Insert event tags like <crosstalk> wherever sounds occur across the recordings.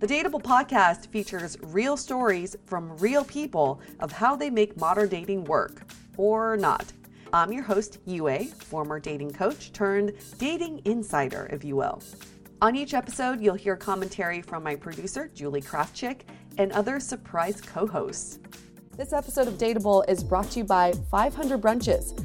The Dateable podcast features real stories from real people of how they make modern dating work or not. I'm your host, Yue, former dating coach turned dating insider, if you will. On each episode, you'll hear commentary from my producer, Julie Krafchick, and other surprise co hosts. This episode of Dateable is brought to you by 500 Brunches.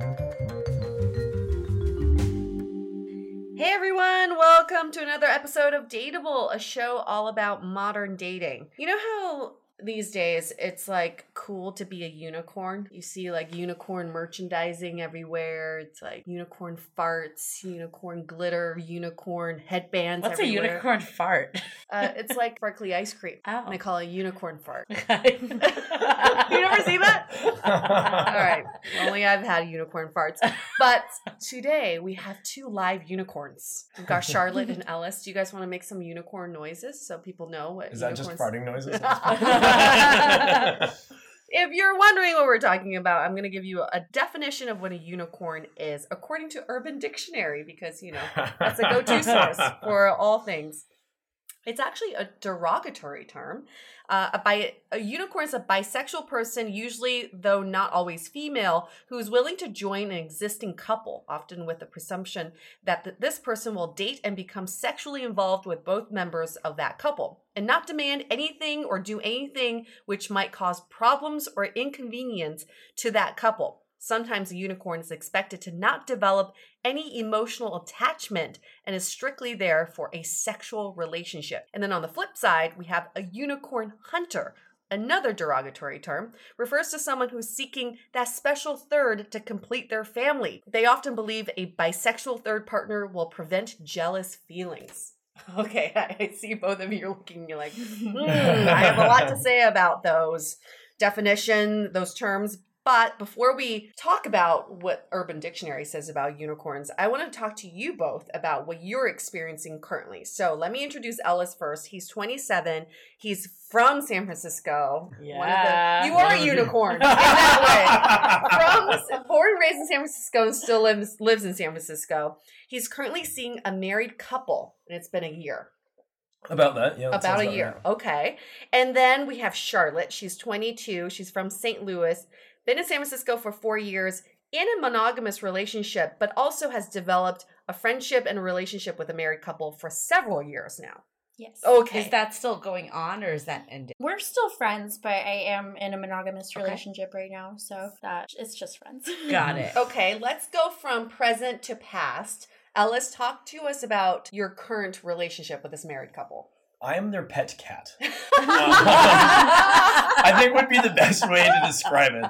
Hey everyone, welcome to another episode of Dateable, a show all about modern dating. You know how these days it's like cool to be a unicorn. You see like unicorn merchandising everywhere. It's like unicorn farts, unicorn glitter, unicorn headbands. What's everywhere. a unicorn fart? Uh, it's like sparkly ice cream. <laughs> Oh. And they call it a unicorn fart. Okay. <laughs> <laughs> you never see that? All right. Only I've had unicorn farts. But today we have two live unicorns. We've got Charlotte and Ellis. Do you guys want to make some unicorn noises so people know what Is that just farting noises? If you're wondering what we're talking about, I'm going to give you a definition of what a unicorn is according to Urban Dictionary because, you know, that's a go to source for all things. It's actually a derogatory term. Uh, a, bi- a unicorn is a bisexual person, usually, though not always female, who is willing to join an existing couple, often with the presumption that th- this person will date and become sexually involved with both members of that couple, and not demand anything or do anything which might cause problems or inconvenience to that couple. Sometimes a unicorn is expected to not develop any emotional attachment and is strictly there for a sexual relationship. And then on the flip side, we have a unicorn hunter. Another derogatory term refers to someone who's seeking that special third to complete their family. They often believe a bisexual third partner will prevent jealous feelings. <laughs> Okay, <laughs> I see both of you looking, you're like, <laughs> hmm, I have a lot to say about those definition, those terms. But before we talk about what Urban Dictionary says about unicorns, I want to talk to you both about what you're experiencing currently. So let me introduce Ellis first. He's 27. He's from San Francisco. One of the- Yeah. you are a unicorn <laughs> in that way. From born and raised in San Francisco and still lives lives in San Francisco. He's currently seeing a married couple, and it's been a year About that, yeah. that about sounds a year. right. Okay. And then we have Charlotte. She's 22. She's from St. Louis. Been in San Francisco for four years in a monogamous relationship, but also has developed a friendship and a relationship with a married couple for several years now. Yes. Okay. Is that still going on or is that ended? We're still friends, but I am in a monogamous Okay. relationship right now, so that it's just friends. <laughs> Got it. okay, let's go from present to past. Ellis, talk to us about your current relationship with this married couple. I am their pet cat. <laughs> Um, <laughs> I think would be the best way to describe it.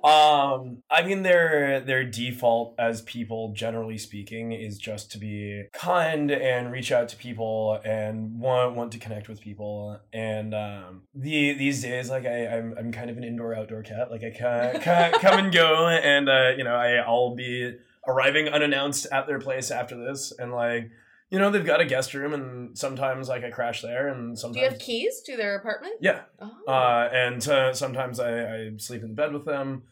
<laughs> Um, I mean, their their default as people, generally speaking, is just to be kind and reach out to people and want want to connect with people. And um, the these days, like I, I'm I'm kind of an indoor outdoor cat. Like I can, <laughs> can come and go, and uh, you know, I I'll be arriving unannounced at their place after this, and like. You know, they've got a guest room, and sometimes like I crash there, and sometimes. Do you have keys to their apartment? yeah, Oh. uh, and uh, sometimes I, I sleep in the bed with them.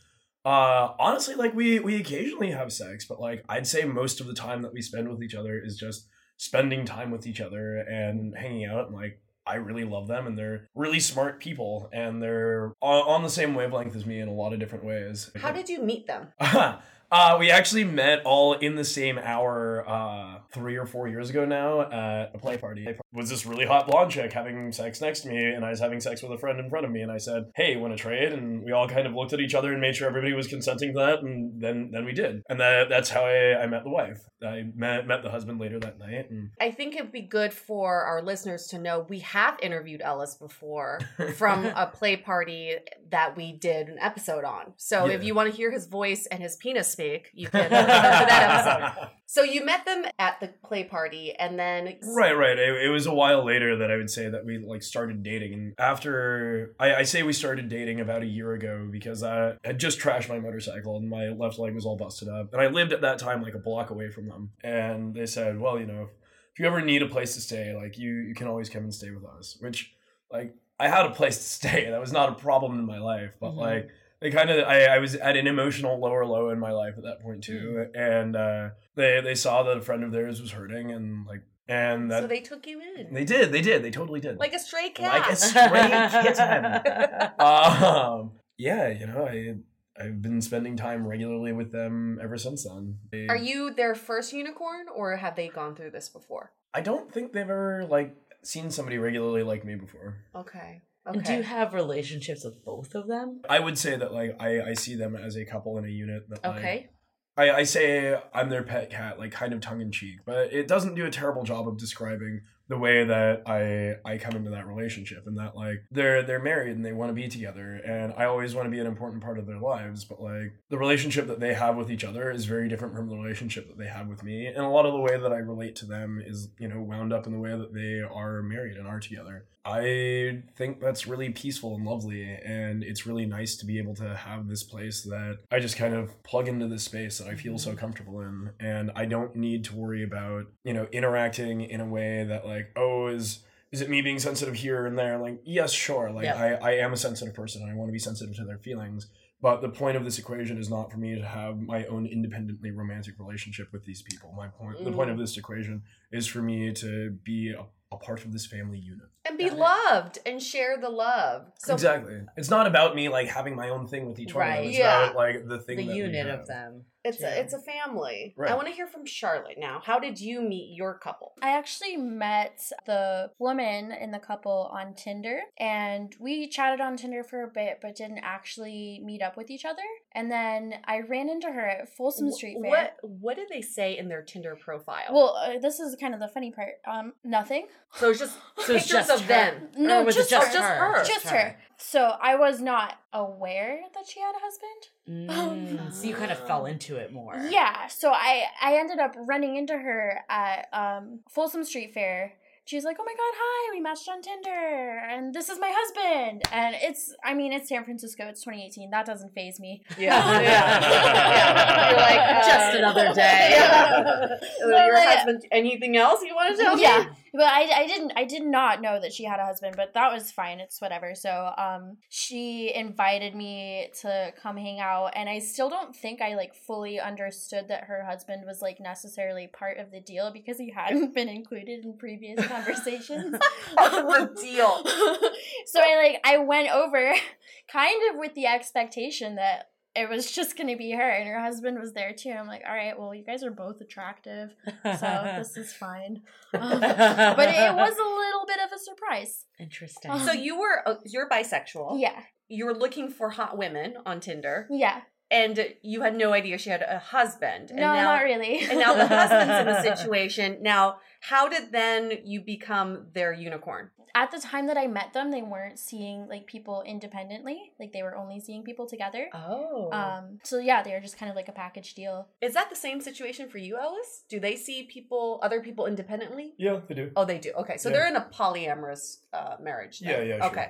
Uh, honestly, like we we occasionally have sex, but like I'd say most of the time that we spend with each other is just spending time with each other and hanging out. And like I really love them, and they're really smart people, and they're on, on the same wavelength as me in a lot of different ways. How did you meet them? <laughs> Uh, we actually met all in the same hour uh, three or four years ago now at a play party. Was this really hot blonde chick having sex next to me, and I was having sex with a friend in front of me, and I said, "Hey, want to trade?" And we all kind of looked at each other and made sure everybody was consenting to that, and then then we did, and that that's how I, I met the wife. I met met the husband later that night, and I think it'd be good for our listeners to know we have interviewed Ellis before <laughs> from a play party that we did an episode on. So if you want to hear his voice and his penis speak, you can that episode. <laughs> So you met them at the play party and then Right, right. It, it was a while later that I would say that we like started dating, and after I, I say we started dating about a year ago because I had just trashed my motorcycle and my left leg was all busted up, and I lived at that time like a block away from them, and they said, well, you know, if, you ever need a place to stay, like you you can always come and stay with us, which like I had a place to stay, <laughs> that was not a problem in my life, but Mhm. like they kind of I, I was at an emotional lower low in my life at that point too and uh they they saw that a friend of theirs was hurting and like and that so they took you in. they did they did they totally did Like a stray cat. Like a stray kitten. <laughs> um yeah you know i i've been spending time regularly with them ever since then They- Are you their first unicorn or have they gone through this before? i don't think they've ever like seen somebody regularly like me before Okay. And do you have relationships with both of them? i would say that like i i see them as a couple in a unit that like, Okay. I, I say I'm their pet cat, like kind of tongue in cheek, but it doesn't do a terrible job of describing the way that I I come into that relationship and that like they're they're married and they want to be together and I always want to be an important part of their lives, but like the relationship that they have with each other is very different from the relationship that they have with me, and a lot of the way that I relate to them is you know wound up in the way that they are married and are together. I think that's really peaceful and lovely, and it's really nice to be able to have this place that I just kind of plug into this space that I feel so mm-hmm. comfortable in, and I don't need to worry about you know interacting in a way that like oh is is it me being sensitive here and there? Like yes sure. Like Yeah. I, I am a sensitive person and I want to be sensitive to their feelings but the point of this equation is not for me to have my own independently romantic relationship with these people. My point the point mm. of this equation is for me to be a, a part of this family unit And be Got it. loved and share the love. So exactly it's not about me like having my own thing with each one of them it's Yeah. about like the thing The that we unit have. of them. It's Yeah. a, it's a family. Right. I want to hear from Charlotte now. How did you meet your couple? I actually met the woman in the couple on Tinder and we chatted on Tinder for a bit but didn't actually meet up with each other. And then I ran into her at Folsom Street Fair. What what did they say in their Tinder profile? Well, uh, this is kind of the funny part. Um, nothing. so it's just So it's <laughs> pictures just of her. them. No, Or was just it just her. Just her? her. Just her. So I was not aware that she had a husband. Mm, <laughs> so you kind of fell into it more. Yeah, so I I ended up running into her at um, Folsom Street Fair, she's like, "Oh my god, hi! We matched on Tinder, and this is my husband." And it's, I mean, it's San Francisco. It's 2018. That doesn't faze me. <laughs> Yeah, <laughs> yeah. You're like, uh, Just another day. Yeah. So, Your like, husband. Anything else you want to tell me? yeah but I, I didn't i did not know that she had a husband but that was fine. It's whatever. So um she invited me to come hang out and i still don't think i like fully understood that her husband was like necessarily part of the deal because he hadn't been included in previous <laughs> conversations. The deal. <laughs> so i like i went over <laughs> kind of with the expectation that it was just gonna be her and her husband was there too i'm like all right well you guys are both attractive so <laughs> this is fine Um, but it was a little bit of a surprise. interesting. So you were uh, you're bisexual. Yeah, You were looking for hot women on Tinder, yeah. And you had no idea she had a husband. And No, now, not really. <laughs> And now the husband's in the <laughs> situation. Now, how did then you become their unicorn? At the time that I met them, they weren't seeing like people independently. Like they were only seeing people together. Oh. Um. So yeah, they were just kind of like a package deal. Is that the same situation for you, Ellis? Do they see people, other people independently? Yeah, they do. Oh, they do. Okay, so Yeah. they're in a polyamorous uh, marriage. then. Yeah, yeah, sure. Okay,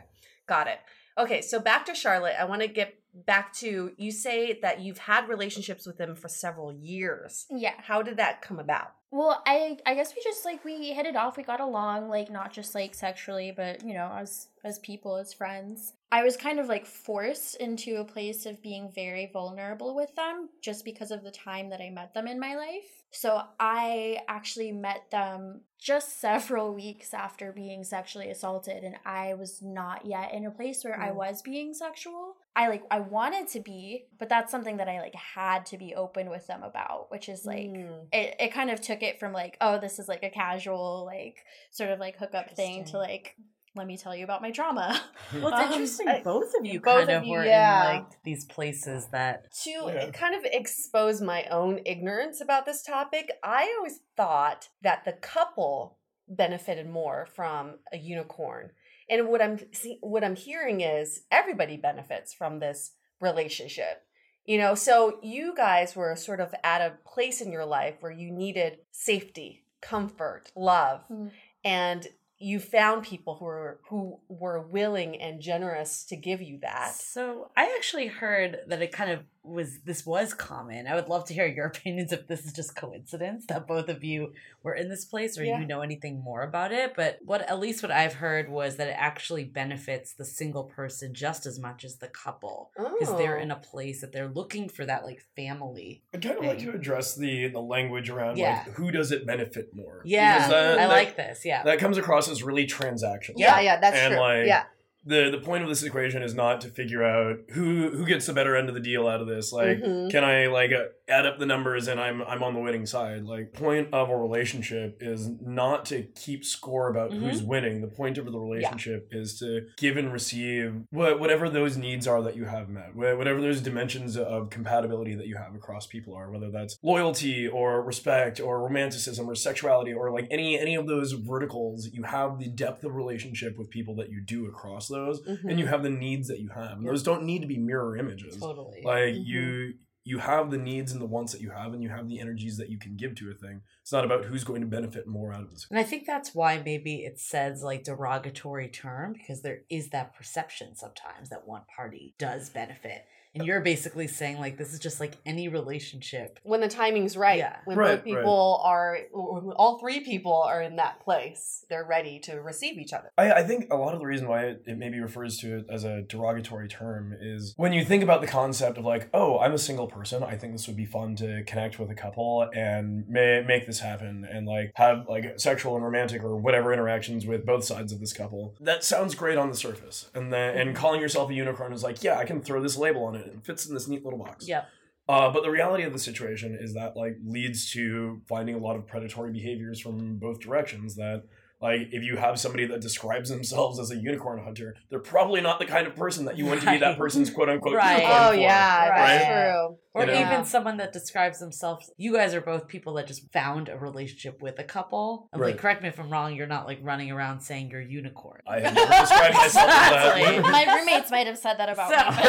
got it. Okay, so back to Charlotte. I want to get back to you say that you've had relationships with them for several years. Yeah. How did that come about? Well, I I guess we just like we hit it off. We got along, like not just like sexually, but you know, as as people, as friends. I was kind of like forced into a place of being very vulnerable with them just because of the time that I met them in my life. So I actually met them just <laughs> several weeks after being sexually assaulted and I was not yet in a place where I Mm. was being sexual. I like I wanted to be, but that's something that I like had to be open with them about, which is like Mm. it, it kind of took it from like oh this is like a casual like sort of like hookup thing to like let me tell you about my drama. <laughs> Well, it's Um, interesting. Both of you both kind of of you, were yeah. in like these places that To Yeah. kind of expose my own ignorance about this topic, I always thought that the couple benefited more from a unicorn. And what I'm see, what I'm hearing is everybody benefits from this relationship. You know, so you guys were sort of at a place in your life where you needed safety, comfort, love, Mm. and you found people who were who were willing and generous to give you that. So I actually heard that it kind of was this was common. I would love to hear your <laughs> opinions if this is just coincidence that both of you were in this place or Yeah. you know anything more about it. But what at least what I've heard was that it actually benefits the single person just as much as the couple. Because they're Oh. in a place that they're looking for that like family. I'd kind of like to address the the language around Yeah. like who does it benefit more? Yeah, that- I that- like this. Yeah. that comes across as really transactional. Yeah, yeah, that's And, true. like, yeah. The the point of this equation is not to figure out who who gets the better end of the deal out of this. Like, Mhm. can I like uh, add up the numbers and I'm I'm on the winning side? Like, point of a relationship is not to keep score about Mhm. who's winning. The point of the relationship is to give and receive what, whatever those needs are that you have met, whatever those dimensions of compatibility that you have across people are, whether that's loyalty or respect or romanticism or sexuality or like any any of those verticals. You have the depth of relationship with people that you do across those, Mhm. and you have the needs that you have. And those don't need to be mirror images. Totally. Like Mhm. you you have the needs and the wants that you have and you have the energies that you can give to a thing. It's not about who's going to benefit more out of this. And I think that's why maybe it says like derogatory term because there is that perception sometimes that one party does benefit. And you're basically saying like this is just like any relationship. when the timing's right. Yeah. When Right, both people are, when all three people are in that place, they're ready to receive each other. I, I think a lot of the reason why it, it maybe refers to it as a derogatory term is when you think about the concept of like, oh, I'm a single person. I think this would be fun to connect with a couple and ma- make this happen and like have like sexual and romantic or whatever interactions with both sides of this couple. That sounds great on the surface. And then and mm-hmm. calling yourself a unicorn is like, yeah, I can throw this label on it. It fits in this neat little box. Yeah. Uh, but the reality of the situation is that like leads to finding a lot of predatory behaviors from both directions. That like if you have somebody that describes themselves as a unicorn hunter, they're probably not the kind of person that you want to be that person's quote unquote Right. unicorn Oh for. yeah, that's Right. true. Or You know? even someone that describes themselves. You guys are both people that just found a relationship with a couple. And, Like, Right. correct me if I'm wrong. You're not like running around saying you're unicorn. I have never described myself as that. <laughs> My roommates might have said that about So- me <laughs>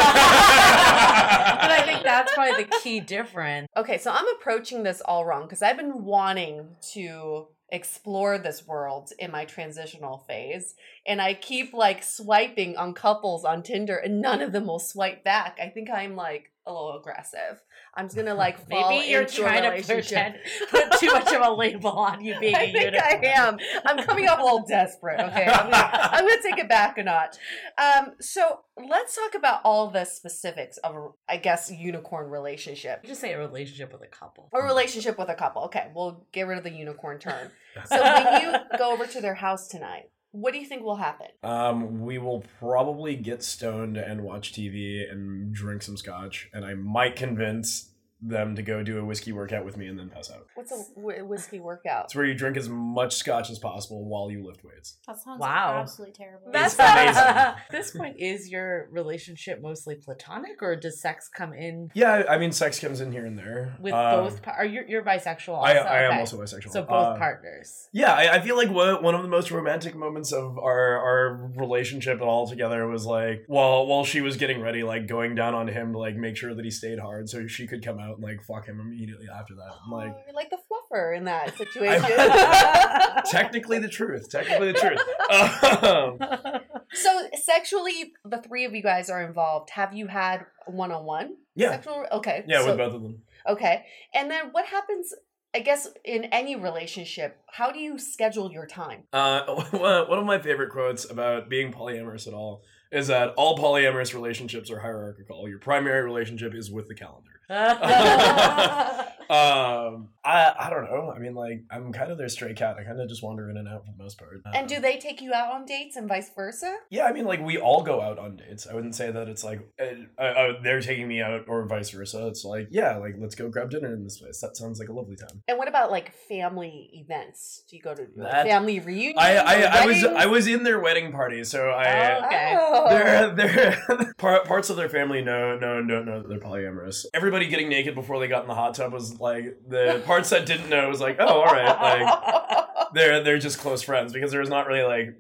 but I think that's probably the key difference. Okay, so I'm approaching this all wrong because I've been wanting to explore this world in my transitional phase and I keep like swiping on couples on Tinder and none of them will swipe back. I think I'm like a little aggressive. I'm just gonna <laughs> like Maybe you're trying to pretend, <laughs> put too much of a label on you being <laughs> a I think unicorn. I am. I'm coming off a little desperate. Okay, I'm gonna, I'm gonna take it back a notch. Um, so let's talk about all the specifics of, a, I guess, unicorn relationship. Just say a relationship with a couple. A relationship with a couple. Okay, we'll get rid of the unicorn term. So when you go over to their house tonight, what do you think will happen? Um, we will probably get stoned and watch TV and drink some scotch, and I might convince them to go do a whiskey workout with me and then pass out. What's a wh- whiskey workout? It's where you drink as much scotch as possible while you lift weights. That sounds Wow. absolutely terrible. That's It's amazing. At <laughs> this point, is your relationship mostly platonic, or does sex come in Yeah, I mean, sex comes in here and there. with Um, both? Par- are you you're bisexual? Also? I, I am Okay. also bisexual. So both Uh, partners. Yeah, I, I feel like one one of the most romantic moments of our our relationship all together was like while while she was getting ready, like going down on him to like make sure that he stayed hard so she could come out and like fuck him immediately after that. I'm like Oh, you're like the fluffer in that <laughs> situation. <laughs> technically the truth. Technically the truth. Um, <laughs> so sexually, the three of you guys are involved. Have you had one on one? yeah, Sexual. Okay. yeah, so- with both of them. Okay. And then what happens? I guess in any relationship, how do you schedule your time? Uh, one of my favorite quotes about being polyamorous at all is that all polyamorous relationships are hierarchical. Your primary relationship is with the calendar. <laughs> Um, I I don't know. I mean, like I'm kind of their stray cat. I kind of just wander in and out for the most part. And do they take you out on dates and vice versa? Yeah, I mean, like we all go out on dates. I wouldn't say that it's like uh, uh, they're taking me out or vice versa. It's like yeah, like let's go grab dinner in this place. That sounds like a lovely time. And what about like family events? Do you go to like, family reunions? I I, I was? I was in their wedding party, so I. Oh, okay. They're, they're <laughs> parts of their family know no no no they're polyamorous. Everybody getting naked before they got in the hot tub was like the parts that didn't know was like oh all right like <laughs> they're they're just close friends because there was not really like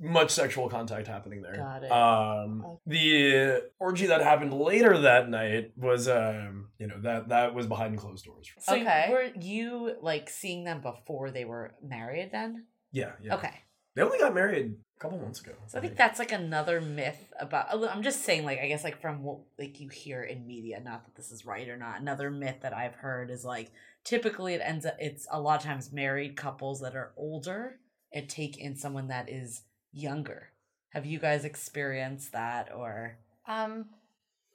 much sexual contact happening there. Got it. Um, the orgy that happened later that night was um you know that that was behind closed doors. So Okay. were you like seeing them before they were married then? Yeah yeah. Okay. They only got married a couple months ago. So I think that's like another myth about. I'm just saying, like I guess, like from what like you hear in media. Not that this is right or not. Another myth that I've heard is like typically it ends up it's a lot of times married couples that are older and take in someone that is younger. Have you guys experienced that or? Um,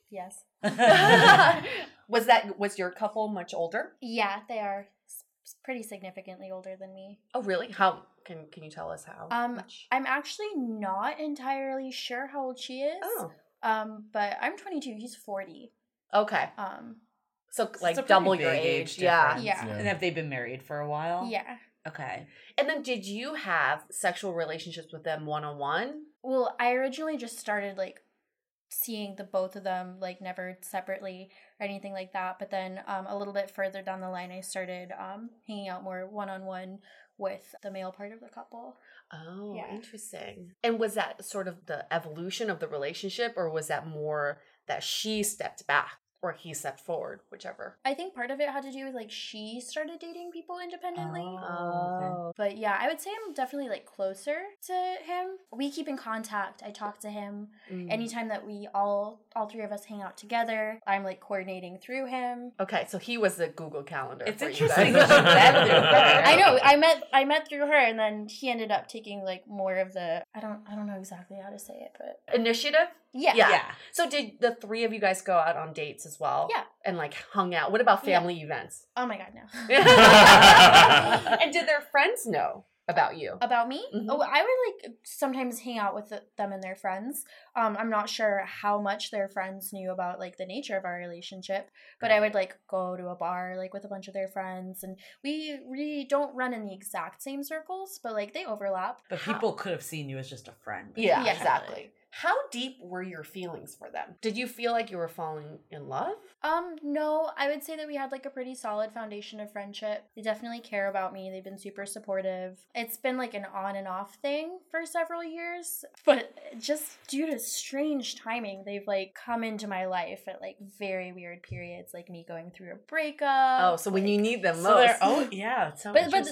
yes. <laughs> was that was your couple much older? Yeah, they are s- s- pretty significantly older than me. Oh, really? How can can you tell us how? Um, much? I'm actually not entirely sure how old she is. Oh, Um, but I'm 22. He's 40. okay. Um, So like a double your big age, yeah. difference. Yeah. And have they been married for a while? yeah. Okay. And then, did you have sexual relationships with them one on one? Well, I originally just started like seeing the both of them like never separately or anything like that. But then um, a little bit further down the line, I started um, hanging out more one on one with the male part of the couple. Oh, Yeah. interesting. And was that sort of the evolution of the relationship, or was that more that she stepped back or he stepped forward, whichever? I think part of it had to do with like she started dating people independently. Oh, But yeah, I would say I'm definitely like closer to him. We keep in contact. I talk to him Mm. anytime that we all all three of us hang out together. I'm like coordinating through him. Okay, so he was the Google Calendar. It's for you interesting guys. <laughs> met. I know. I met I met through her, and then he ended up taking like more of the. I don't I don't know exactly how to say it, but Initiative. Yeah, Yeah. Yeah. So did the three of you guys go out on dates as well? Yeah. And like hung out. What about Yeah. family events? Oh my god, no. <laughs> <laughs> and did their friends know about you? About me? Mhm. Oh, I would like sometimes hang out with the- them and their friends. Um, I'm not sure how much their friends knew about like the nature of our relationship, but I would like go to a bar like with a bunch of their friends, and we we don't run in the exact same circles, but like they overlap. But How- people could have seen you as just a friend. Yeah, Yeah. exactly. How deep were your feelings for them? Did you feel like you were falling in love? Um, no, I would say that we had like a pretty solid foundation of friendship. They definitely care about me. They've been super supportive. It's been like an on and off thing for several years, but just due to strange timing, they've like come into my life at like very weird periods, like me going through a breakup. Oh, so when like- you need them So most. oh <laughs> yeah, so but but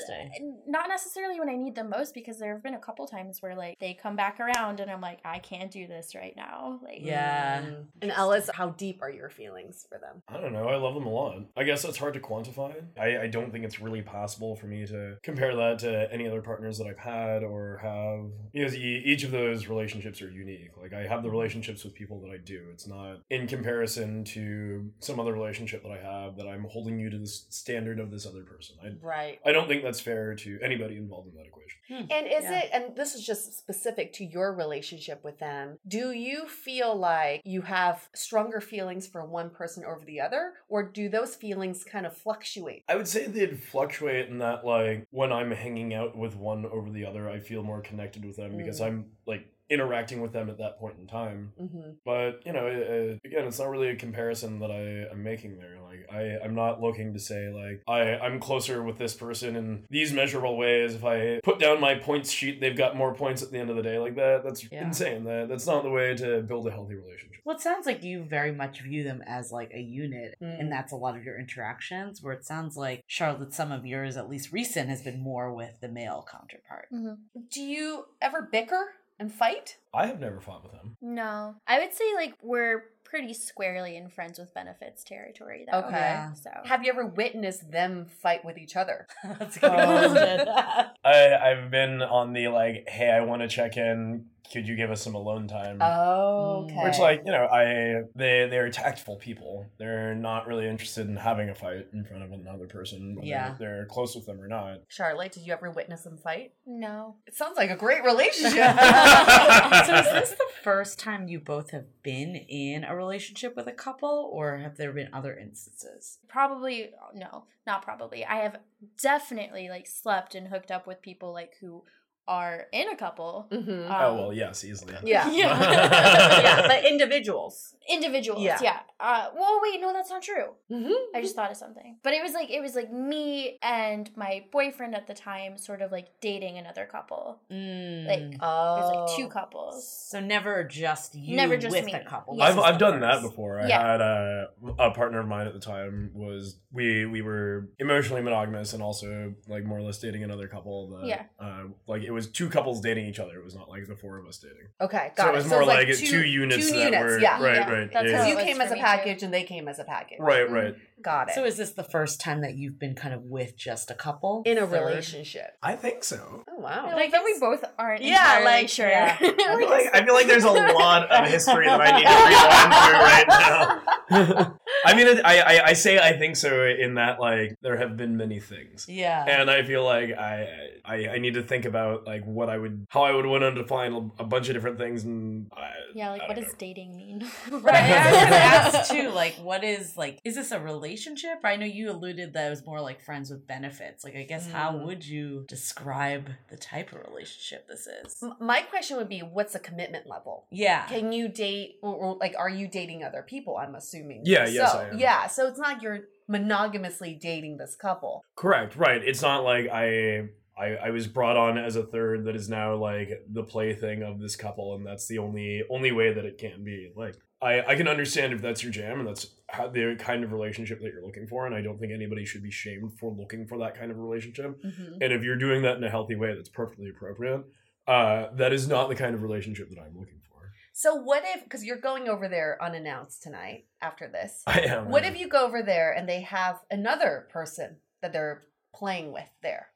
not necessarily when I need them most because there have been a couple times where like they come back around and I'm like I can't do this right now. Like Yeah. Mm. And Ellis, how deep are your feelings for them? I don't know. I love them a lot. I guess it's hard to quantify. I, I don't think it's really possible for me to compare that to any other partners that I've had or have. Because e- each of those relationships are unique. Like, I have the relationships with people that I do. It's not in comparison to some other relationship that I have that I'm holding you to the standard of this other person. I, Right. I don't think that's fair to anybody involved in that equation. And is Yeah. it, and this is just specific to your relationship with them, do you feel like you have stronger feelings for one person over the other, or do those feelings kind of fluctuate? I would say they'd fluctuate in that, like, when I'm hanging out with one over the other, I feel more connected with them because Mm. I'm, like, interacting with them at that point in time. Mm-hmm. But, you know, uh, again, it's not really a comparison that I am making there. Like, I, I'm not looking to say, like, I, I'm closer with this person in these measurable ways. If I put down my points sheet, they've got more points at the end of the day. Like, that, that's Yeah. insane. That, that's not the way to build a healthy relationship. Well, it sounds like you very much view them as like a unit, Mm. and that's a lot of your interactions. Where it sounds like Charlotte, some of yours, at least recent, has been more with the male counterpart. Mhm. Do you ever bicker and fight? I have never fought with them. No. I would say like we're pretty squarely in friends with benefits territory though. Okay. Yeah. So Have you ever witnessed them fight with each other? <laughs> that's a good Um. I, I've been on the, like, hey, I want to check in. Could you give us some alone time? Oh, okay. Which, like, you know, I they they're tactful people. They're not really interested in having a fight in front of another person. Whether Yeah. they're close with them or not. Charlotte, did you ever witness them fight? no. It sounds like a great relationship. <laughs> <laughs> so is this the first time you both have been in a relationship with a couple, or have there been other instances? Probably no, not probably. I have definitely like slept and hooked up with people like who are in a couple. Mhm. Um, oh well, yes, easily. Yeah. <laughs> Yeah. <laughs> yeah, but individuals. individuals Yeah. yeah, Uh, well wait no that's not true Mm-hmm. i just thought of something but it was like it was like me and my boyfriend at the time sort of like dating another couple Mm. Like, Oh. there's like two couples so never just you Never just with me. a couple. Yes. I've, I've done that before. I Yeah. had a, a partner of mine at the time was we we were emotionally monogamous and also like more or less dating another couple. That, Yeah. Uh, like it was two couples dating each other. It was not like the four of us dating. okay, got so it. it was more like, two, two, units two that units, were yeah. right, Yeah, right. that's yeah. How you came as a package too. and they came as a package. Right, mm-hmm. right. Got it. So is this the first time that you've been kind of with just a couple in a Third? relationship. I think so. Oh wow. I like that we both aren't Yeah, entirely like- sure yeah. <laughs> I feel, like, I feel like there's a <laughs> lot of history that I need to rewind through right now. <laughs> I mean, I, I I say I think so in that like there have been many things. Yeah. and I feel like I, I I need to think about like what I would how I would want to define a, a bunch of different things and I, yeah like I what don't does dating mean <laughs> <laughs> Right. I was gonna <laughs> too, like, what is like, is this a relationship? I know you alluded that it was more like friends with benefits. Like, I guess how Mm. would you describe the type of relationship this is? My question would be, what's the commitment level? Yeah. Can you date, or, or, like, are you dating other people? I'm assuming. Yeah, yes, so, I am. Yeah, so it's not you're monogamously dating this couple. correct right. It's not like I. I, I was brought on as a third that is now like the plaything of this couple and that's the only only way that it can be. Like I, I can understand if that's your jam and that's how, the kind of relationship that you're looking for and I don't think anybody should be shamed for looking for that kind of relationship. Mm-hmm. and if you're doing that in a healthy way that's perfectly appropriate uh, that is not the kind of relationship that I'm looking for. So what if, because you're going over there unannounced tonight after this, <laughs> I am what if you go over there and they have another person that they're playing with there?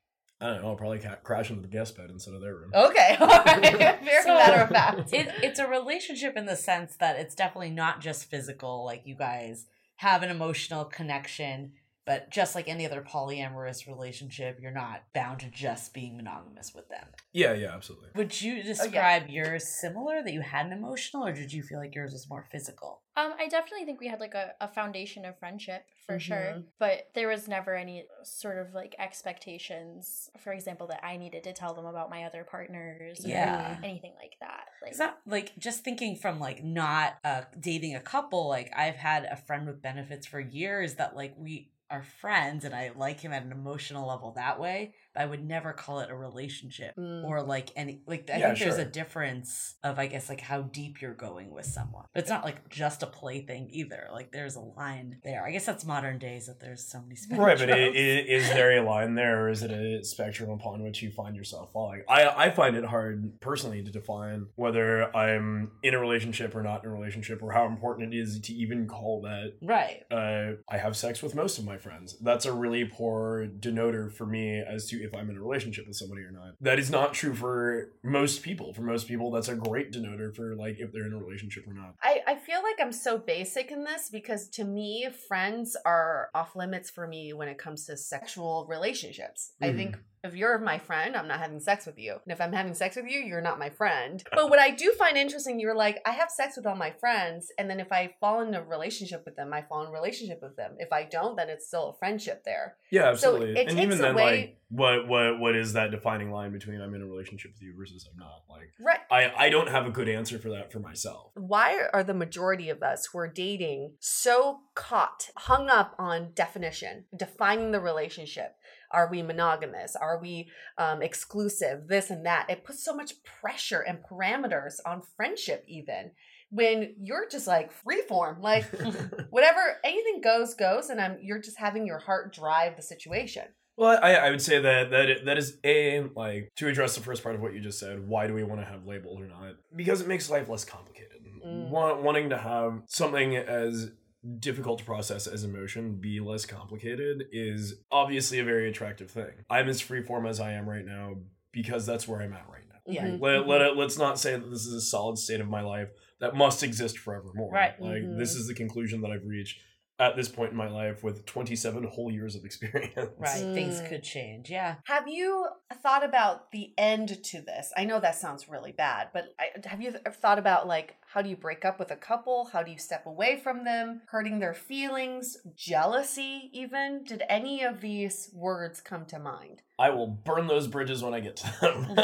I don't know I'll probably ca- crash into the guest bed instead of their room Okay, <laughs> all right, <laughs> very So- matter of fact. <laughs> it, it's a relationship in the sense that it's definitely not just physical. Like, you guys have an emotional connection But just like any other polyamorous relationship, you're not bound to just being monogamous with them. Yeah, yeah, absolutely. Would you describe yours similar that you had an emotional, or did you feel like yours was more physical? Um, I definitely think we had like a, a foundation of friendship for sure, Mhm. but there was never any sort of like expectations, for example, that I needed to tell them about my other partners or Yeah. anything like that. Like, It's not like just thinking from like not uh, dating a couple. Like I've had a friend with benefits for years that like we are friends and I like him at an emotional level that way, I would never call it a relationship Mm. or like any like I Yeah, think there's sure. a difference of I guess like how deep you're going with someone. But it's not like just a plaything either. Like there's a line there. I guess that's modern days that there's so many Right, but i- spectrums. i- is there a line there, or is it a spectrum upon which you find yourself falling? I, I find it hard personally to define whether I'm in a relationship or not in a relationship, or how important it is to even call that. right. Uh, I have sex with most of my friends. That's a really poor denoter for me as to if I'm in a relationship with somebody or not. That is not true for most people. For most people, that's a great denoter for like if they're in a relationship or not. I, I feel like I'm so basic in this because to me, friends are off limits for me when it comes to sexual relationships. I Mhm. think if you're my friend, I'm not having sex with you. And if I'm having sex with you, you're not my friend. <laughs> But what I do find interesting, you're like, I have sex with all my friends. And then if I fall in a relationship with them, I fall in a relationship with them. If I don't, then it's still a friendship there. Yeah, So absolutely. it and even then, away- like, what what what is that defining line between I'm in a relationship with you versus I'm not? Like, Right. I I don't have a good answer for that for myself. why are the majority of us who are dating so caught, hung up on definition, defining the relationship? Are we monogamous? Are we um, exclusive? This and that. It puts so much pressure and parameters on friendship, even when you're just like freeform, like <laughs> whatever, anything goes, goes, and I'm you're just having your heart drive the situation. Well, I, I would say that that it- that is a like to address the first part of what you just said. Why do we want to have labels or not? Because it makes life less complicated. Mm. Want, wanting to have something as difficult to process as emotion be less complicated is obviously a very attractive thing. I'm as freeform as I am right now because that's where I'm at right now. Yeah. Mhm. Let, let it, let's not say that this is a solid state of my life that must exist forevermore. Right. Like Mhm. this is the conclusion that I've reached at this point in my life with 27 whole years of experience. Right. Things Mm. could change. Yeah. Have you thought about the end to this? I know that sounds really bad, but I, have you thought about like how do you break up with a couple? How do you step away from them? Hurting their feelings, jealousy, even? Did any of these words come to mind? I will burn those bridges when I get to them. <laughs> All <laughs>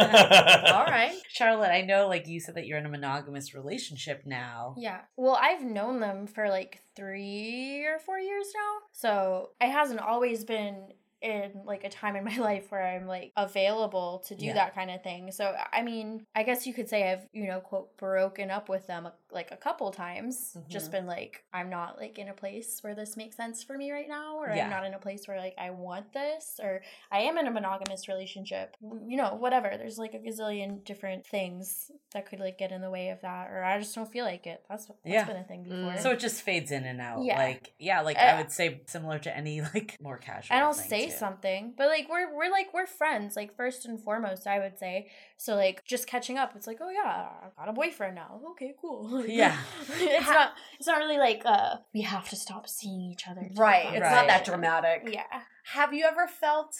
right. Charlotte, I know like you said that you're in a monogamous relationship now. Yeah. Well, I've known them for like three or four years now. So it hasn't always been in like a time in my <laughs> life where I'm like available to do Yeah. that kind of thing. So I mean, I guess you could say I've, you know, quote broken up with them like a couple times. Just Mhm. been like I'm not like in a place where this makes sense for me right now or Yeah. I'm not in a place where like I want this or I am in a monogamous relationship. You know, whatever. There's like a gazillion different things that could like get in the way of that or I just don't feel like it. That's that's Yeah. been a thing Mm. before. So it just fades in and out. Yeah. Like yeah, like Uh, I would say similar to any <laughs> like more casual. I'll thing, say too. something, but like we're we're like we're friends, like first and foremost, I would say. So like just catching up, it's like, oh yeah, I got a boyfriend now. Okay, cool. <laughs> Yeah. it's not it's not really like uh we have to stop seeing each other. Right. It's Right. not that dramatic. Yeah. Have you ever felt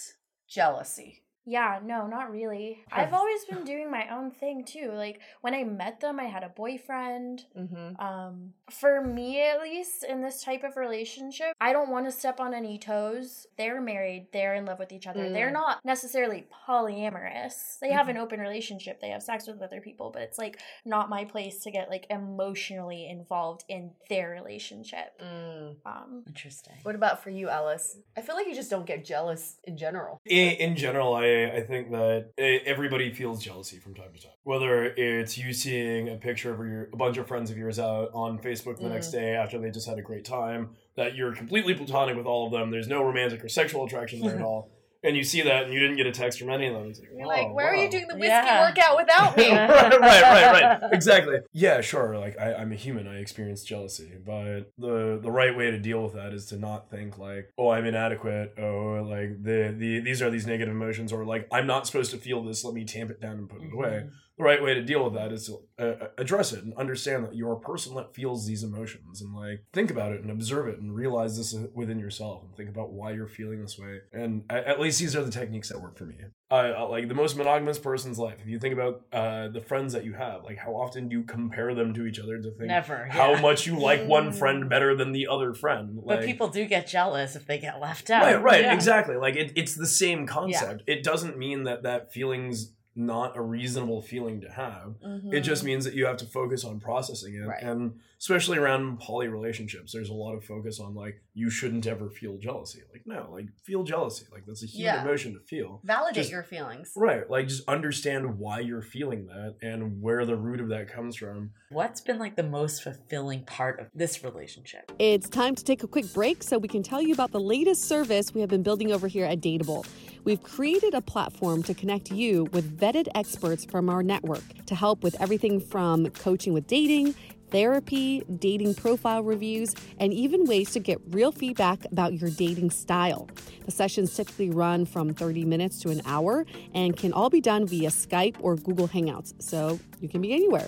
jealousy? Yeah, no, not really. I've always been <laughs> doing my own thing too. Like when I met them, I had a boyfriend. Mm-hmm. Um, for me at least in this type of relationship, I don't want to step on any toes. They're married, they're in love with each other. They're Mm. not necessarily polyamorous. They have an open relationship, they have sex with other people, but it's like not my place to get like emotionally involved in their relationship. Mm. Um, Interesting. What about for you, Ellis? I feel like you just don't get jealous in general. in, in general, I, I think that eh, everybody feels jealousy from time to time. Whether it's you seeing a picture of your, a bunch of friends of yours out on Facebook the next day after they just had a great time, that you're completely platonic with all of them, there's no romantic or sexual attraction there at <laughs> all, and you see that and you didn't get a text from any of them. It's like, You're "Oh, like, why are you doing the whiskey Yeah. workout without <laughs> me? <laughs> right, right, right. <laughs> Exactly. Yeah, sure. Like I, I'm a human. I experience jealousy, but the the right way to deal with that is to not think like, oh, I'm inadequate. Oh, like the the these are these negative emotions, or like I'm not supposed to feel this. Let me tamp it down and put it away. Mm-hmm. The right way to deal with that is to uh, address it and understand that you're a person that feels these emotions and like think about it and observe it and realize this within yourself and think about why you're feeling this way. And at, at least these are the techniques that work for me. Uh, like the most monogamous person's life. If you think about uh, the friends that you have, like how often do you compare them to each other to think Never. how much you like one <laughs> friend better than the other friend? But people do get jealous if they get left out. Right, right, Yeah. exactly. Like it, it's the same concept. It doesn't mean that that feeling's not a reasonable feeling to have. Mm-hmm. It just means that you have to focus on processing it. Right. And especially around poly relationships, there's a lot of focus on like you shouldn't ever feel jealousy. Like no, like feel jealousy. Like that's a human Yeah. emotion to feel. validate Just- your feelings. Right. Like just understand why you're feeling that and where the root of that comes from. What's been like the most fulfilling part of this relationship? It's time to take a quick break so we can tell you about the latest service we have been building over here at Dateable. We've created a platform to connect you with vetted experts from our network to help with everything from coaching with dating, therapy, dating profile reviews, and even ways to get real feedback about your dating style. The sessions typically run from 30 minutes to an hour and can all be done via Skype or Google Hangouts, so you can be anywhere.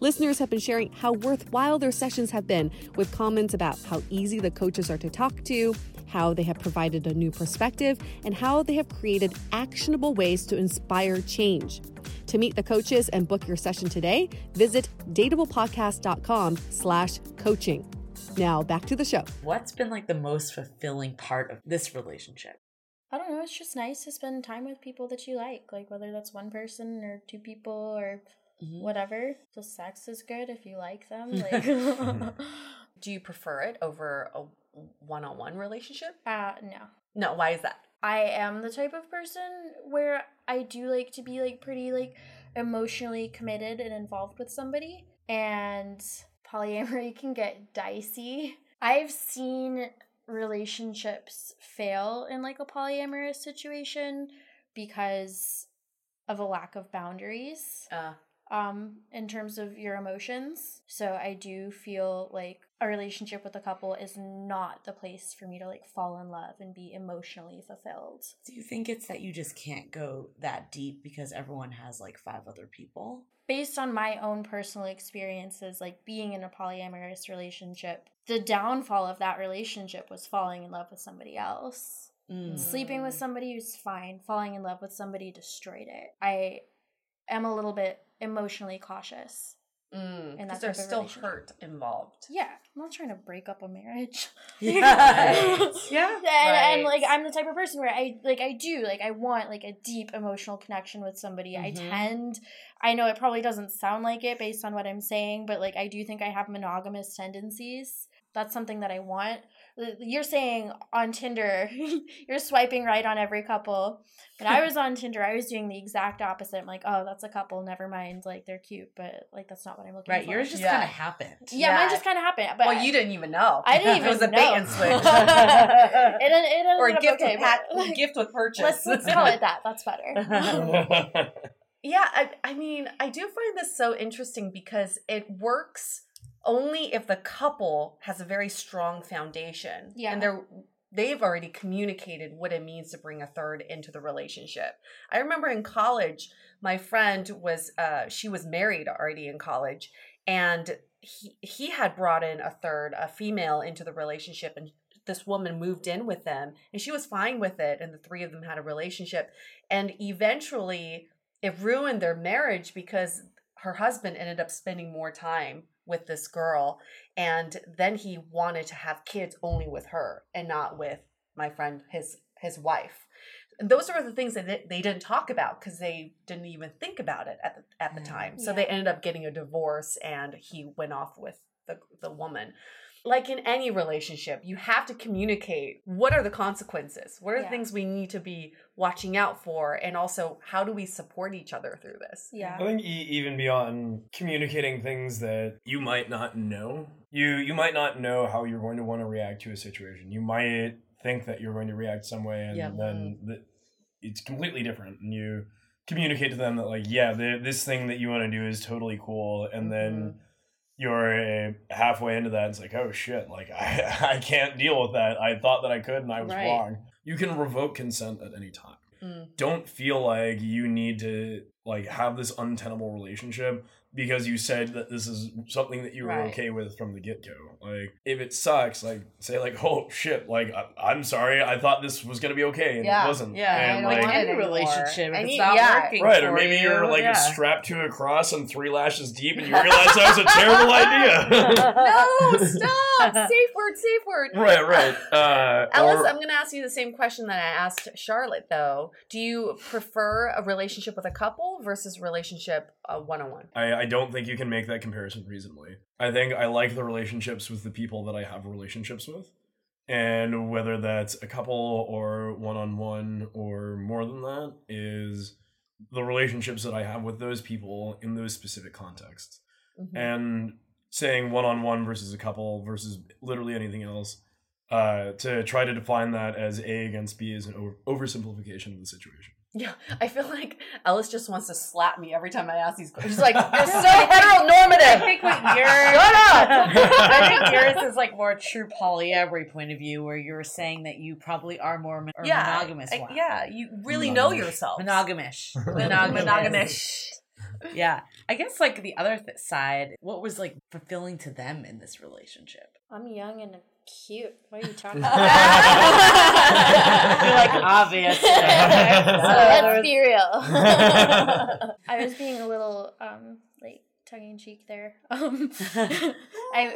Listeners have been sharing how worthwhile their sessions have been with comments about how easy the coaches are to talk to, how they have provided a new perspective, and how they have created actionable ways to inspire change. To meet the coaches and book your session today, visit dateablepodcast.com slash coaching. Now back to the show. What's been like the most fulfilling part of this relationship? I don't know. It's just nice to spend time with people that you like, like whether that's one person or two people or Mhm. whatever. The sex is good if you like them. <laughs> Like, Do you prefer it over a one-on-one relationship? uh, no. No. Why is that? I am the type of person where I do like to be like pretty like emotionally committed and involved with somebody and polyamory can get dicey. I've seen relationships fail in like a polyamorous situation because of a lack of boundaries Uh, um in terms of your emotions. So I do feel like a relationship with a couple is not the place for me to like fall in love and be emotionally fulfilled. Do you think it's that you just can't go that deep because everyone has like five other people? Based on my own personal experiences like being in a polyamorous relationship, the downfall of that relationship was falling in love with somebody else. Mm. Sleeping with somebody was fine. Falling in love with somebody destroyed it. I am a little bit emotionally cautious. mm, because type there's still hurt involved. Yeah, I'm not trying to break up a marriage. <laughs> Yeah. <laughs> yeah. <laughs> and, and like I'm the type of person where I like I do like I want like a deep emotional connection with somebody. I Mhm. tend I know it probably doesn't sound like it based on what I'm saying, but like I do think I have monogamous tendencies. That's something that I want. You're saying on Tinder, <laughs> you're swiping right on every couple. When I <laughs> was on Tinder, I was doing the exact opposite. I'm like, oh, that's a couple. Never mind. Like they're cute, but like that's not what I'm looking Right. for. Right, yours just Yeah. kind of happened. yeah, mine just kind of happened. But well, you didn't even know. I didn't even <laughs> it was a know. bait and switch. it, it ended or a gift okay, with pat- but- gift with purchase. let's, let's call it that. That's better. Yeah, I, I mean, I do find this so interesting because it works only if the couple has a very strong foundation. Yeah. And they're they've already communicated what it means to bring a third into the relationship. I remember in college, my friend was uh she was married already in college and he he had brought in a third, a female into the relationship and this woman moved in with them and she was fine with it and the three of them had a relationship and eventually it ruined their marriage because her husband ended up spending more time with this girl and then he wanted to have kids only with her and not with my friend his his wife and those are the things that they, they didn't talk about because they didn't even think about it at the at the Mm. time so Yeah. they ended up getting a divorce and he went off with the the woman like in any relationship, you have to communicate what are the consequences? What are the things we need to be watching out for? And also, how do we support each other through this? Yeah. I think e- even beyond communicating things that you might not know, you you might not know how you're going to want to react to a situation. You might think that you're going to react some way, and Yeah. then mm-hmm. the, it's completely different. And you communicate to them that like, yeah, the, this thing that you want to do is totally cool, and then mm-hmm. You're uh, halfway into that. It's like, oh shit, like <laughs> I I can't deal with that. I thought that I could, and I was Right. wrong. You can revoke consent at any time. Mm. don't feel like you need to like have this untenable relationship because you said that this is something that you were Right. okay with from the get-go like if it sucks like say like <laughs> oh shit like I- i'm sorry i thought this was gonna be okay and Yeah, it wasn't yeah, I and don't like want it any anymore. relationship, if I it's need- not yeah. working right or maybe you, you're like yeah. strapped to a cross and three lashes deep and you realize that was a terrible idea <laughs> no, stop! <laughs> safe word, safe word. right right uh Ellis, or- I'm going to ask you the same question that I asked Charlotte, though. Do you prefer a relationship with a couple versus relationship one on one? I, don't think you can make that comparison reasonably. I think I like the relationships with the people that I have relationships with. And whether that's a couple or one on one or more than that is the relationships that I have with those people in those specific contexts. Mm-hmm. And saying one on one versus a couple versus literally anything else, uh, to try to define that as A against B is an over- oversimplification of the situation. Yeah, I feel like Ellis just wants to slap me every time I ask these questions. She's like, "You're so heteronormative." I think what <laughs> yours, Shut up! I think yours is like more true polyamory point of view, where you're saying that you probably are more mon- or yeah, monogamous. I- one. yeah, you really know yourself. monogamish, Monog- monogamish. <laughs> yeah, I guess like the other th- side, what was like fulfilling to them in this relationship? I'm young and cute. What are you talking <laughs> about? You're like obvious. <laughs> so let's be real. I was being a little um like tongue in cheek there. <laughs> Um, I,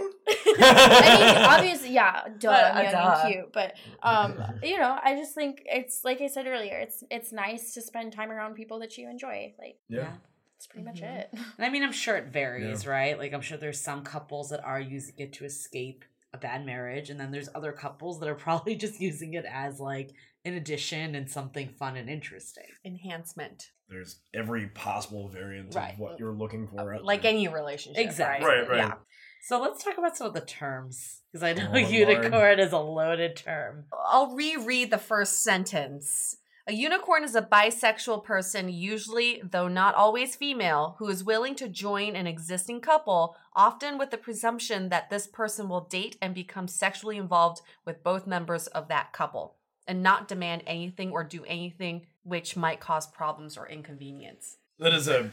I mean, obviously, yeah, duh, Uh, I'm young duh. and cute, but um, you know, I just think it's like I said earlier, it's it's nice to spend time around people that you enjoy. Like Yeah. that's pretty much Mhm. it. And I mean, I'm sure it varies, right? Like, I'm sure there's some couples that are using it to escape a bad marriage, and then there's other couples that are <laughs> probably just using it as like an addition and something fun and interesting. Enhancement, There's every possible variant Right. of what you're looking for. out like there. any relationship, Exactly. Right, right. Yeah. So let's talk about some of the terms because I know Oh, <laughs> Lord. unicorn is a loaded term. I'll reread the first sentence. A unicorn is a bisexual person, usually, though not always female, who is willing to join an existing couple, often with the presumption that this person will date and become sexually involved with both members of that couple, and not demand anything or do anything which might cause problems or inconvenience. That is a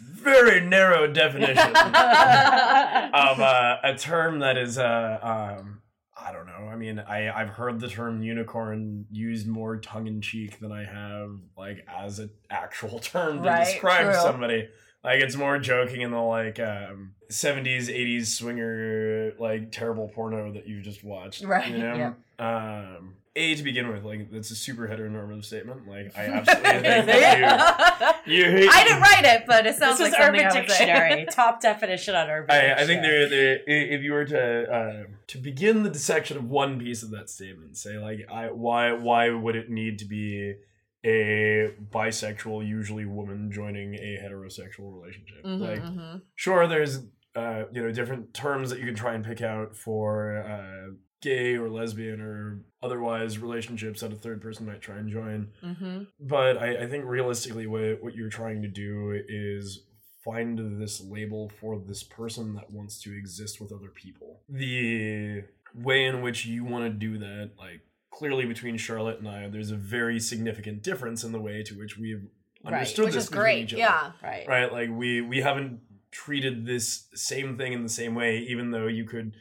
very narrow definition <laughs> of uh, a term that is uh, um, I don't know. I mean, I I've heard the term unicorn used more tongue in cheek than I have like as an actual <laughs> term to Right, describe true. somebody. Like it's more joking in the like um, 70s, 80s swinger like terrible porno that you just watched. Right, You know? Um a to begin with, like that's a super heteronormative statement. Like I <laughs> absolutely think that you you I didn't write it, but it sounds This like is something Urban I would say. Dictionary, <laughs> top definition on Urban I, Dictionary. I think there, there, if you were to uh, to begin the dissection of one piece of that statement, say like, I why why would it need to be a bisexual, usually woman, joining a heterosexual relationship? Mhm, Like, mhm. sure, there's uh, you know different terms that you can try and pick out for uh, gay or lesbian or otherwise relationships that a third person might try and join Mhm. but I, I think realistically what, what you're trying to do is find this label for this person that wants to exist with other people the way in which you want to do that like clearly between charlotte and i there's a very significant difference in the way to which we've Right, understood Which this is great. Yeah. right. right like we we haven't treated this same thing in the same way even though you could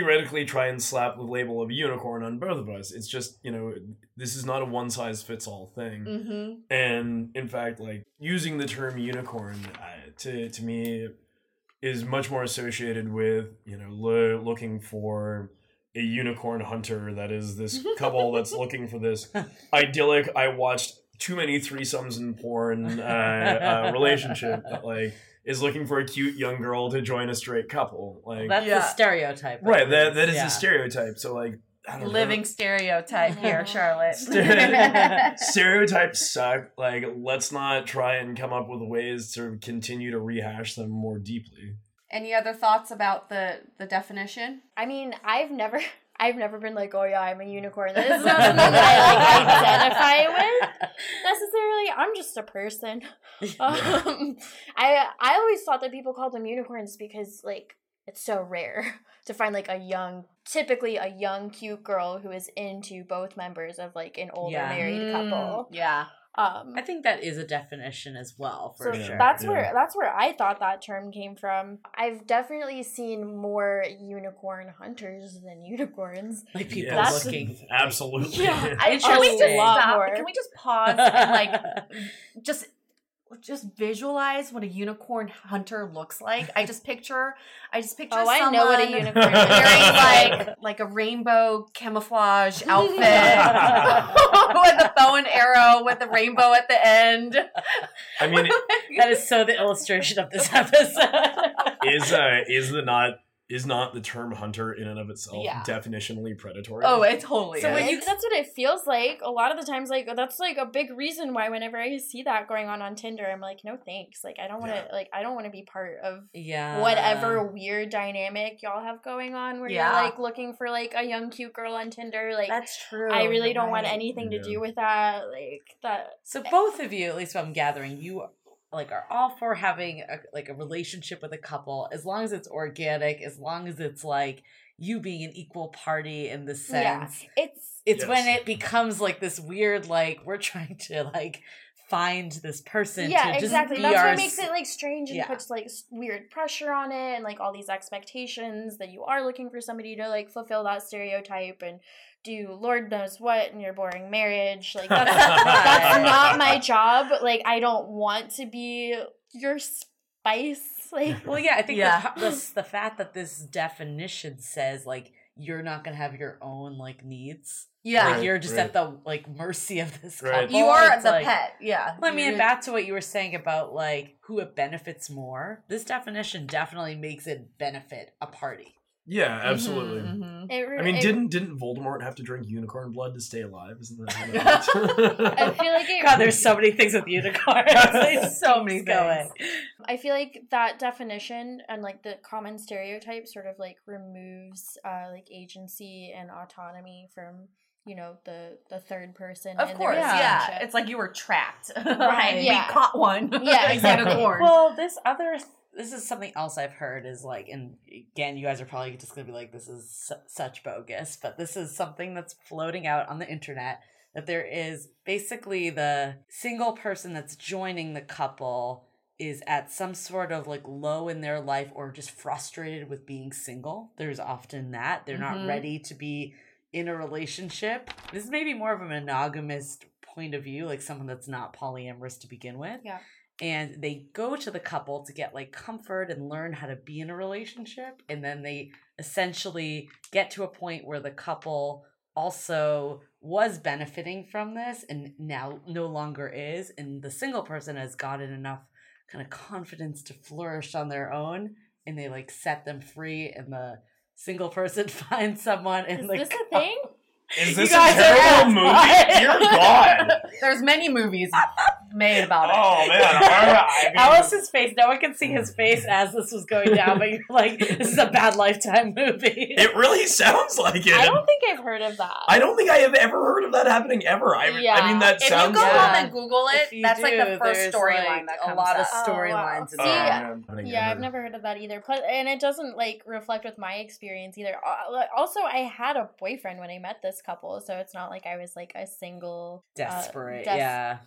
theoretically try and slap the label of unicorn on both of us it's just you know this is not a one size fits all thing Mm-hmm. and in fact like using the term unicorn uh, to to me is much more associated with you know lo- looking for a unicorn hunter that is this <laughs> couple that's looking for this idyllic i watched too many threesomes in porn uh, uh, relationship that like is looking for a cute young girl to join a straight couple like That's Yeah. the stereotype. at right that that is yeah. a stereotype so like I don't Living know. stereotype here, <laughs> Charlotte. Stere- <laughs> stereotypes suck. Like, let's not try and come up with ways to continue to rehash them more deeply. Any other thoughts about the the definition? I mean, I've never. I've never been like, oh yeah, I'm a unicorn. This is <laughs> not something that I like identify with necessarily. I'm just a person. <laughs> Um, I I always thought that people called them unicorns because like it's so rare <laughs> to find like a young, typically a young, cute girl who is into both members of like an older Yeah. married couple. Yeah. Um, I think that is a definition as well, for so sure. that's yeah. where that's where I thought that term came from. I've definitely seen more unicorn hunters than unicorns. <laughs> like people Yes. looking. Absolutely. Yeah. <laughs> I, can we just stop? Can we just pause and like <laughs> just just visualize what a unicorn hunter looks like? I just picture I just picture Oh, I know what a unicorn is. wearing like like a rainbow camouflage <laughs> outfit <laughs> with a bow and arrow with a rainbow at the end. I mean, <laughs> that is so the illustration of this episode. is uh is the not is not the term hunter in and of itself Yeah. definitionally predatory? oh, it totally So is. when you, that's what it feels like. A lot of the times, like that's like a big reason why whenever I see that going on on Tinder, I'm like, no thanks. Like I don't want to. Yeah. Like I don't want to be part of yeah. whatever weird dynamic y'all have going on where Yeah. you're like looking for like a young cute girl on Tinder. Like That's true. I really You're don't want right. anything to do with that. Like that. So both of you, at least what I'm gathering, you like are all for having a, like a relationship with a couple as long as it's organic, as long as it's like you being an equal party in the Yeah. sense. It's It's Yes. when it becomes like this weird like we're trying to like find this person yeah, to just exactly. be That's our what makes it like strange and Yeah. puts like weird pressure on it, and like all these expectations that you are looking for somebody to like fulfill that stereotype and do Lord knows what in your boring marriage. Like <laughs> that's that's not my job. Like I don't want to be your spice. Like Well, yeah, I think Yeah. the, the the fact that this definition says like you're not gonna have your own like needs, Yeah. like you're just Right. at the like mercy of this Right. couple. you are It's the like- pet. Yeah. Well, I mean, You're- back to what you were saying about like who it benefits more. This definition definitely makes it benefit a party. Yeah, Mhm, absolutely. mhm. it, re- I mean, it- didn't didn't Voldemort have to drink unicorn blood to stay alive? Isn't that how <laughs> I feel like it, God, there's <laughs> so many things with unicorns. <laughs> Like, So many keeps going. I feel like that definition and like the common stereotype sort of like removes uh like agency and autonomy from you know the the third person. Of in the course, yeah. It's like you were trapped. Right, yeah. We caught one. Yeah, exactly. Unicorn. Well, this other this is something else I've heard is like, and again, you guys are probably just gonna be like, this is su- such bogus, but this is something that's floating out on the internet that there is basically the single person that's joining the couple is at some sort of like low in their life or just frustrated with being single. There's often that they're Mhm. not ready to be in a relationship. This is maybe more of a monogamous point of view, like someone that's not polyamorous to begin with Yeah. And they go to the couple to get like comfort and learn how to be in a relationship and then they essentially get to a point where the couple also was benefiting from this and now no longer is and the single person has gotten enough kind of confidence to flourish on their own and they like set them free and the single person <laughs> finds someone and Is like this a thing? Is this a guys are terrible movie? right. Dear God! <laughs> There's many movies made about it. Oh man! all right, <laughs> I mean- Ellis's face, no one can see his face as this was going down, but you're like, this is a bad lifetime movie. It really sounds like it. I don't think I've heard of that. I don't think I have ever heard of that happening ever. I, I mean, that sounds. If you sounds go like. home Yeah. and Google it, you that's like the first there's, storyline like, that a comes lot of up. Oh, wow. storylines. Oh, See, that. Yeah, I've never heard of that either. Plus, and it doesn't like reflect with my experience either. Uh, Also, I had a boyfriend when I met this couple, so it's not like I was like a single uh, Desperate, des- yeah.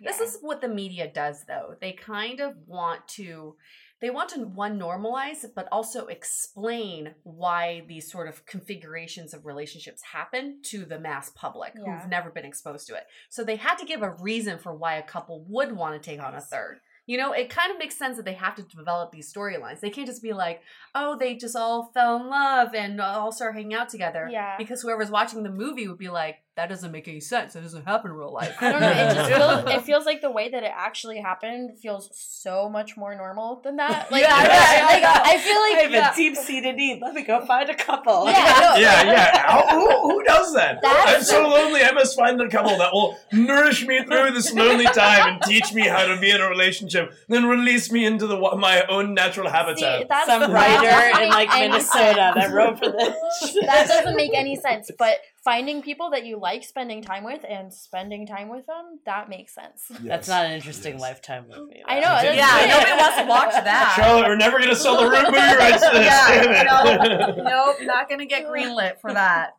This is what the media does though. They kind of want to they want to one normalize but also explain why these sort of configurations of relationships happen to the mass public Yeah. who've never been exposed to it. So they had to give a reason for why a couple would want to take on a third. You know, it kind of makes sense that they have to develop these storylines. They can't just be like, "Oh, they just all fell in love and all start hanging out together." Yeah. Because whoever's watching the movie would be like, "That doesn't make any sense. That doesn't happen in real life." I don't know. It just <laughs> feels. It feels like the way that it actually happened feels so much more normal than that. <laughs> Like, Yeah, I, feel like, yeah. I feel I like have yeah. a deep seated need. Let me go find a couple. Yeah, I know. Yeah, yeah. Who, who does that? That's- I'm so lonely. I must find a couple that will nourish me through this lonely time and teach me how to be in a relationship, then release me into the my own natural habitat. See, that's Some writer in like Minnesota that wrote for this. that doesn't make any sense. But finding people that you like spending time with and spending time with them, that makes sense. <laughs> That's not an interesting Yes. lifetime movie. I know. though. that's Yeah, it. nobody wants to watch <laughs> that. Charlotte, we're never gonna sell the root movie rights to this. Yeah, damn it. no, <laughs> nope, not gonna get greenlit for that.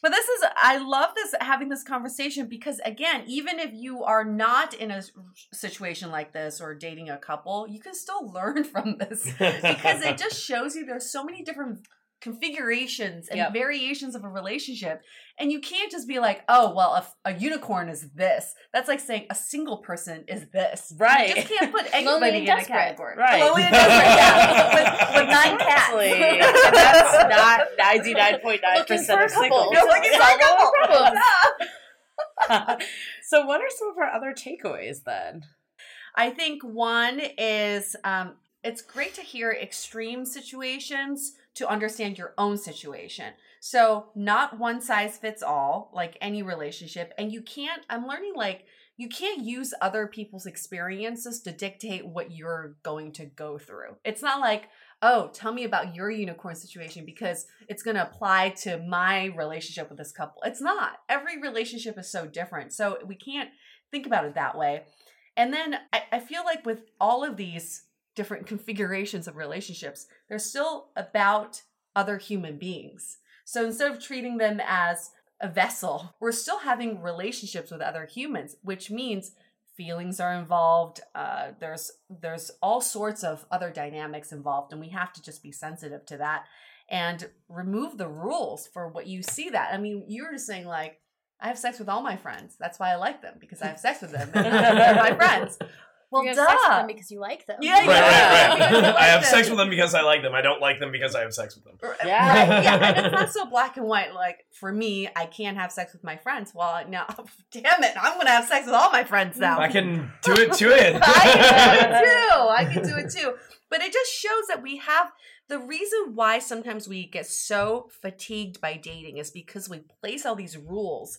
But this is, I love this having this conversation because again, even if you are not in a situation like this or dating a couple, you can still learn from this because it just shows you there's so many different configurations and Yep. variations of a relationship and you can't just be like oh well a, a unicorn is this that's like saying a single person is this Right. you just can't put <laughs> anybody in a category Right. Lonely and desperate, yeah. with, with nine <laughs> cats And that's not 99.9% for of a couple. singles. You're looking for a couple. problems. <laughs> so, what are some of our other takeaways then? I think one is um, it's great to hear extreme situations to understand your own situation. So, not one size fits all, like any relationship. And you can't, I'm learning like, you can't use other people's experiences to dictate what you're going to go through. It's not like, oh, tell me about your unicorn situation because it's going to apply to my relationship with this couple. It's not. Every relationship is so different. So, we can't think about it that way. And then I, I feel like with all of these different configurations of relationships, they're still about other human beings. So instead of treating them as a vessel, we're still having relationships with other humans, which means feelings are involved. Uh, there's there's all sorts of other dynamics involved, and we have to just be sensitive to that and remove the rules for what you see. That I mean, you were just saying like. I have sex with all my friends. That's why I like them because I have sex with them. <laughs> They're my friends. Well, you duh. sex with them because you like them. Yeah, Right, yeah. right, Because you right. like I have them. sex <laughs> with them because I like them. I don't like them because I have sex with them. Yeah. Right, yeah, and it's not <laughs> so black and white. Like for me, I can't have sex with my friends. Well, now, <laughs> damn it, I'm gonna have sex with all my friends now. I can do it to it. I can do it too. I can do it too. But it just shows that we have the reason why sometimes we get so fatigued by dating is because we place all these rules.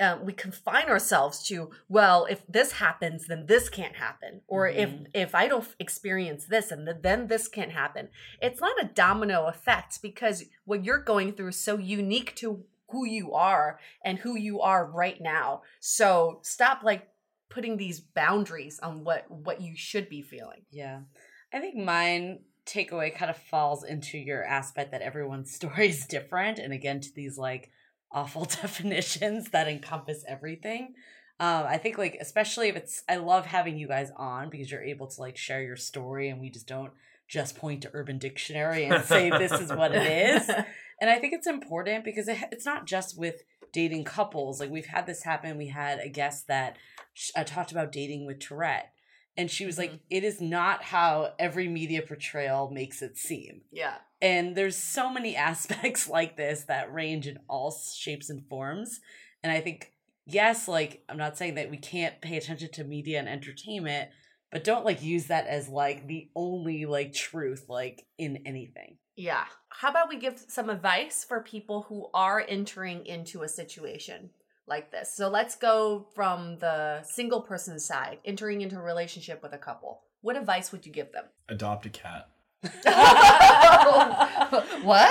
Um, we confine ourselves to well if this happens then this can't happen. Or if if i don't experience this and th- then this can't happen. It's not a domino effect because what you're going through is so unique to who you are and who you are right now. So stop like putting these boundaries on what what you should be feeling. Yeah. I think mine takeaway kind of falls into your aspect that everyone's <laughs> story is different. And again, to these like awful <laughs> definitions that encompass everything. Um, I think like especially if it's I love having you guys on because you're able to like share your story and we just don't just point to Urban Dictionary and say this is what it is. <laughs> And I think it's important because it, it's not just with dating couples. Like we've had this happen. We had a guest that sh- uh, talked about dating with Tourette. And she was like, it is not how every media portrayal makes it seem. yeah And there's so many <laughs> aspects like this that range in all shapes and forms. And I think, yes, like, I'm not saying that we can't pay attention to media and entertainment, but don't like use that as like the only like truth, like in anything. yeah how about we give some advice for people who are entering into a situation like this so let's go from the single person side entering into a relationship with a couple what advice would you give them Adopt a cat. <laughs> what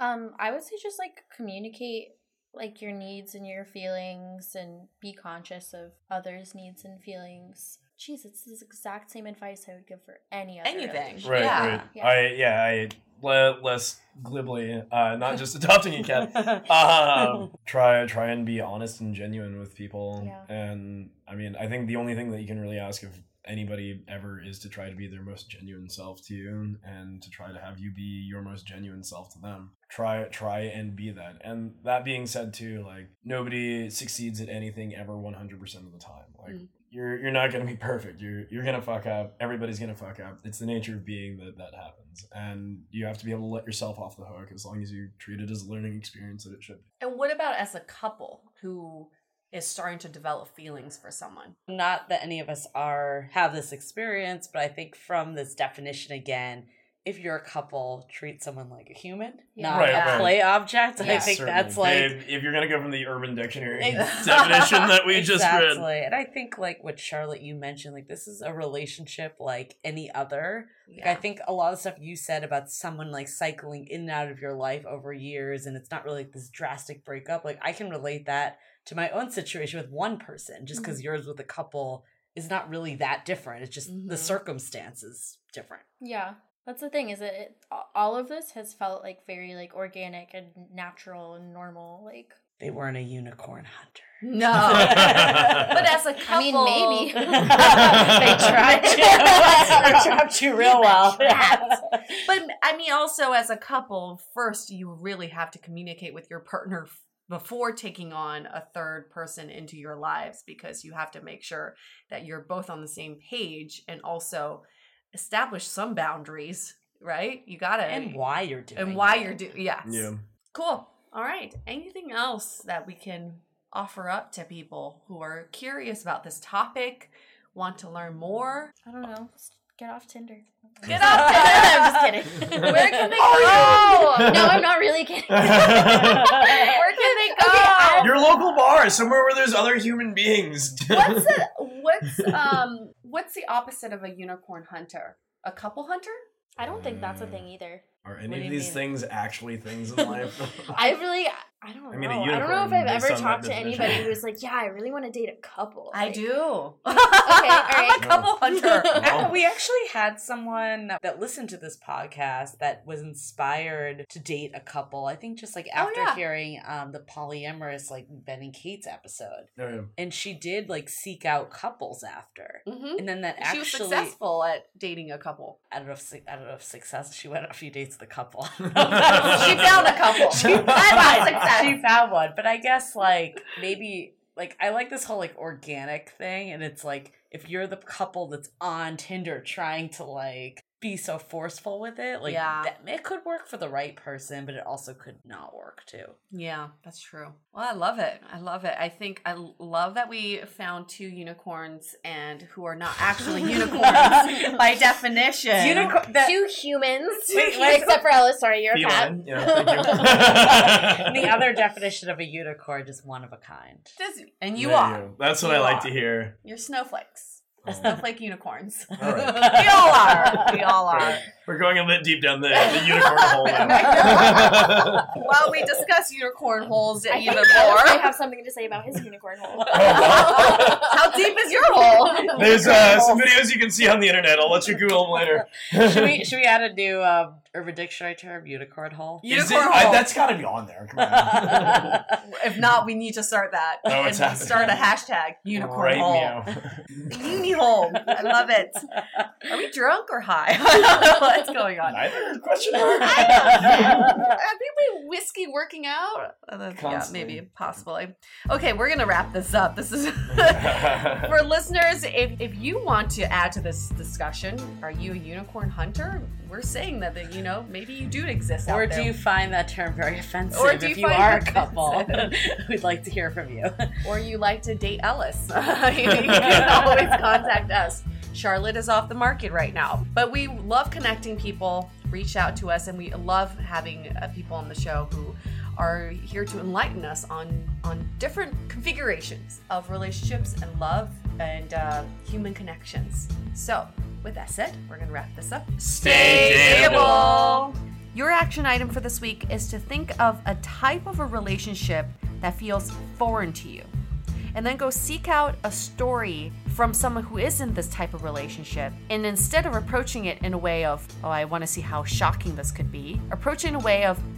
Um, I would say just like communicate like your needs and your feelings and be conscious of others' needs and feelings. Jeez, it's the exact same advice I would give for any other Anything. Right, Yeah. right. Yeah. I yeah, I le- less glibly, uh, not just adopting a <laughs> cat. um, try try and be honest and genuine with people. Yeah. And I mean, I think the only thing that you can really ask of anybody ever is to try to be their most genuine self to you and to try to have you be your most genuine self to them. Try try and be that. And that being said too, like nobody succeeds at anything ever 100% of the time. Like Mm. you're you're not going to be perfect. You're you're going to fuck up. Everybody's going to fuck up. It's the nature of being that that happens. And you have to be able to let yourself off the hook as long as you treat it as a learning experience that it should be. and what about as a couple who is starting to develop feelings for someone not that any of us are have this experience but i think from this definition again if you're a couple, treat someone like a human, Yeah. not Right, a right. play object. I think Certainly. that's like Babe, if you're gonna go from the Urban Dictionary <laughs> definition that we just exactly. read. And I think like what Charlotte you mentioned, like this is a relationship like any other. Like I think a lot of stuff you said about someone like cycling in and out of your life over years and it's not really like this drastic breakup. Like I can relate that to my own situation with one person, just because yours with a couple is not really that different. It's just the Mhm. circumstances different. Yeah. That's the thing is that it, all of this has felt like very like organic and natural and normal like They weren't a unicorn hunter. No. <laughs> but as a couple, I mean, maybe. <laughs> <laughs> they trapped you. they trapped you real well. But I mean, also as a couple, first you really have to communicate with your partner f- before taking on a third person into your lives because you have to make sure that you're both on the same page and also establish some boundaries, right? You gotta and why you're doing and why it. you're doing yes. Yeah. Cool. All right. Anything else that we can offer up to people who are curious about this topic, want to learn more? I don't know. Just get off Tinder. Get off Tinder. <laughs> I'm just kidding. <laughs> Where can they Oh go? no, I'm not really kidding. <laughs> Where can they go? I- Your local bar, somewhere where there's other human beings. what's the what's um what's the opposite of a unicorn hunter? A couple hunter? I don't think that's a thing either. Are any of these mean? things actually things in life? I really, I don't I mean, know. I don't know if I've ever talked to definition. anybody who's like, yeah, I really want to date a couple. I Like, do. <laughs> all I'm a couple hunter. <laughs> Wow. <laughs> we actually had someone that listened to this podcast that was inspired to date a couple. I think just like Oh, after yeah. hearing um the polyamorous like Ben and Kate's episode, Oh, yeah. and she did like seek out couples after, Mhm. and then that She actually was successful at dating a couple. I don't know if I don't know if success, she went on a few dates with a couple. She found a couple. She Success. she found one, but I guess like maybe like I like this whole like organic thing, and it's like if you're the couple that's on Tinder trying to like be so forceful with it, like Yeah. that, it could work for the right person, but it also could not work too. Yeah, that's true. Well, I love it. I love it. I think I love that we found two unicorns and who are not actually <laughs> unicorns by definition. Unicorn. that- Two humans, Wait, wait. except for Ellis. Sorry, you're a cat. Feline, yeah, <laughs> you. <laughs> the other definition of a unicorn is one of a kind. This- and you There are. go. That's what You I like are. to hear. You're snowflakes. Oh. Mm-hmm. Snowflake unicorns. <laughs> All right. we all are. We all are. We're going a bit deep down the, the unicorn hole now. <laughs> <laughs> Well, we discuss unicorn holes I even think Ellis might have something to say about his unicorn hole. Oh, How deep is your hole? <laughs> There's uh, some videos you can see on the internet. I'll let you Google them later. should we <laughs> should we add a new um, Urban Dictionary term? Unicorn hole. Is it- Unicorn I- hole. that's got to be on there. Come on. <laughs> If not, we need to start that. Oh, and it's happening. start a hashtag unicorn right hole. meow. Uni hole. I love it. Are we drunk or high? I don't know what's going on. Neither? Question mark? Are we whiskey working out? Uh, that's- yeah, Constantly. maybe possibly. Okay, we're gonna wrap this up. This is <laughs> for listeners. If if you want to add to this discussion, are you a unicorn hunter? We're saying that, that you know maybe you do exist. Or out do you find that term very offensive? Or do if you you are a couple, <laughs> we'd like to hear from you. or you like to date Ellis, <laughs> you can always contact us. Charlotte is off the market right now, but we love connecting people. Reach out to us, and we love having uh, people on the show who are here to enlighten us on on different configurations of relationships and love and uh, human connections. So, with that said, we're gonna wrap this up. Stay dateable. Your action item for this week is to think of a type of a relationship that feels foreign to you. And then go seek out a story from someone who is in this type of relationship. And instead of approaching it in a way of, oh, I want to see how shocking this could be, approach it in a way of,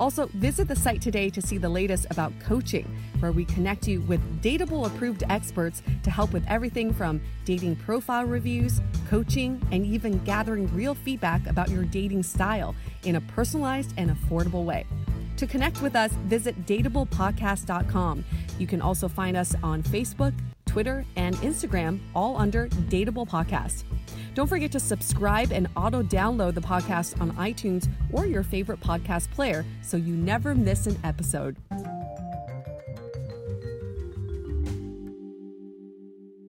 Also, visit the site today to see the latest about coaching, where we connect you with Dateable approved experts to help with everything from dating profile reviews, coaching, and even gathering real feedback about your dating style in a personalized and affordable way. To connect with us, visit dateablepodcast.com. You can also find us on Facebook, Twitter, and Instagram, all under Dateable Podcast. Don't forget to subscribe and auto download the podcast on iTunes or your favorite podcast player so you never miss an episode.